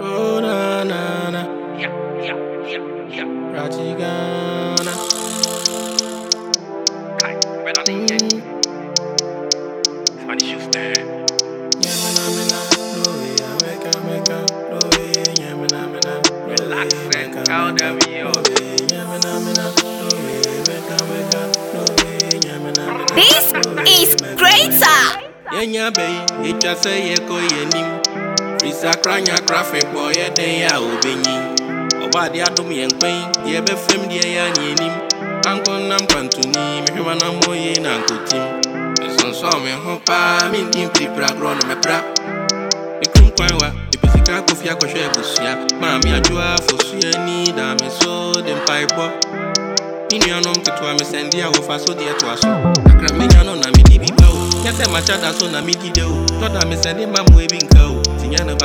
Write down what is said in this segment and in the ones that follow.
Oh na na na, Yeah, yeah, yeah, yeah. Rajigana. Kai, red on the yeah. Mm. Funny shoes there. Nyamina mina, way, America, America, no way, nyamina mina, Relax and America, calm America, down, yo. no way, nyamina mina, way, America, America, no way, nyamina mina, This is greater. yɛnya bɛyi yɛtwa sɛ yɛkɔ yɛnim firisa kra nya krafik bɔ yɛdɛn a wobɛnyin ɔbaade adom yɛn kwan deɛ bɛfam deɛ yɛ anyɛnim ankɔnam kwantoni mehwɛ manammɔ ye na ankotim mesonsɔɔ me ho paa mendi mpiripira gorɔ no mɛpra mekurum kwan wa mepɛ sika kofi akɔhwɛ abusua maame adwoa fosuani da me so de mpaebɔ me nuanom ketewa mesɛnde a wɔfa so deɛ toa so. Kakra menya no na medi bi ba o. Nyɛ sɛ makyɛ da so na medi dɛ o. Tɔda mesɛnde ma mmoa bi nka o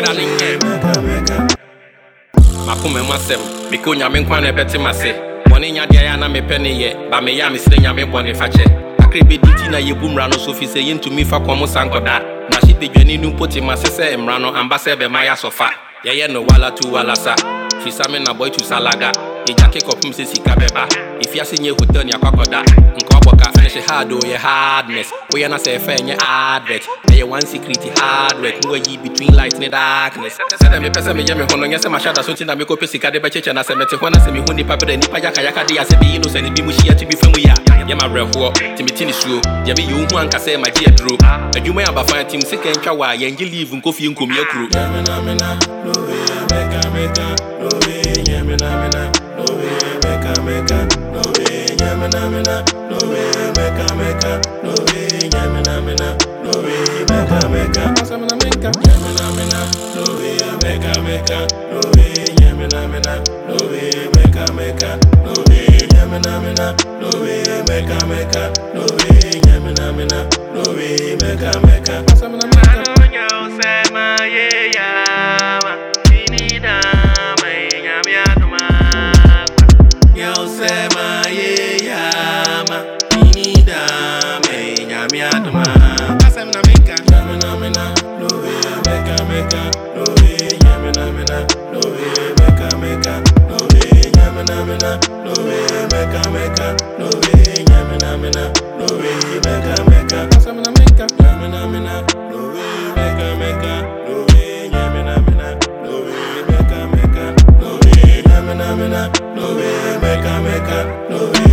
pedaling game. Makome masem, miko nyame nkwa na ebete mase. Bɔne nya deɛ ya na mepɛ ne yɛ, ba me ya mesrɛ nyame bɔne fakyɛ. Akre bi na yɛbu mmara no so fi sɛ yɛntumi fa kɔn mu sankɔda. Na hye bedwani nu mpote ma se sɛ mmara no amba sɛ bɛma yɛ asɔfa. Yɛyɛ no wala tu wala sa, fisa me na boy tu salaga. Yɛgya ke kɔpem sɛ sika bɛba ɛfiase nyɛ hotel ne akɔakɔda nka wabɔ ka hard oyɛ yɛ hardness woyɛ na sɛ ɛfɛ ɛnyɛ advert. Ɛyɛ one secret hardwork ne wayi between light ne darkness? Sɛdɛ mepɛ sɛ meyɛ me ho no nyɛ sɛ mahyɛ da so nti na mekɔpɛ sika de bɛkyekyɛ na sɛ mete hɔ na sɛ mehu nnipa berɛ nnipa yakayaka de asɛ bɛyi no sɛ ne bi mu hyia to bi fa mu yi a yɛ mawerɛhoɔ nti mete ne suo deɛ meyɛ wohu anka sɛ magye aduro adwuma yɛ abafan tim sika ntwa wɔ a yɛngye leave nkɔfie nkɔmia kuro meka meka, no way, nyamina mina, no way, meka meka, no way, nyamina mina, no way, meka meka. Asamina menka, nyamina mina, no way, meka meka, no way, nyamina mina, no way, meka meka, no way, nyamina mina, no way, meka meka, no way, nyamina mina, no way, meka meka. Asamina menka. Yo mina, no way, meka meka, no way, nyamina mina, no way, meka meka, mina, no way, meka meka, no way, mina, no meka meka, no way, mina, no meka meka, no.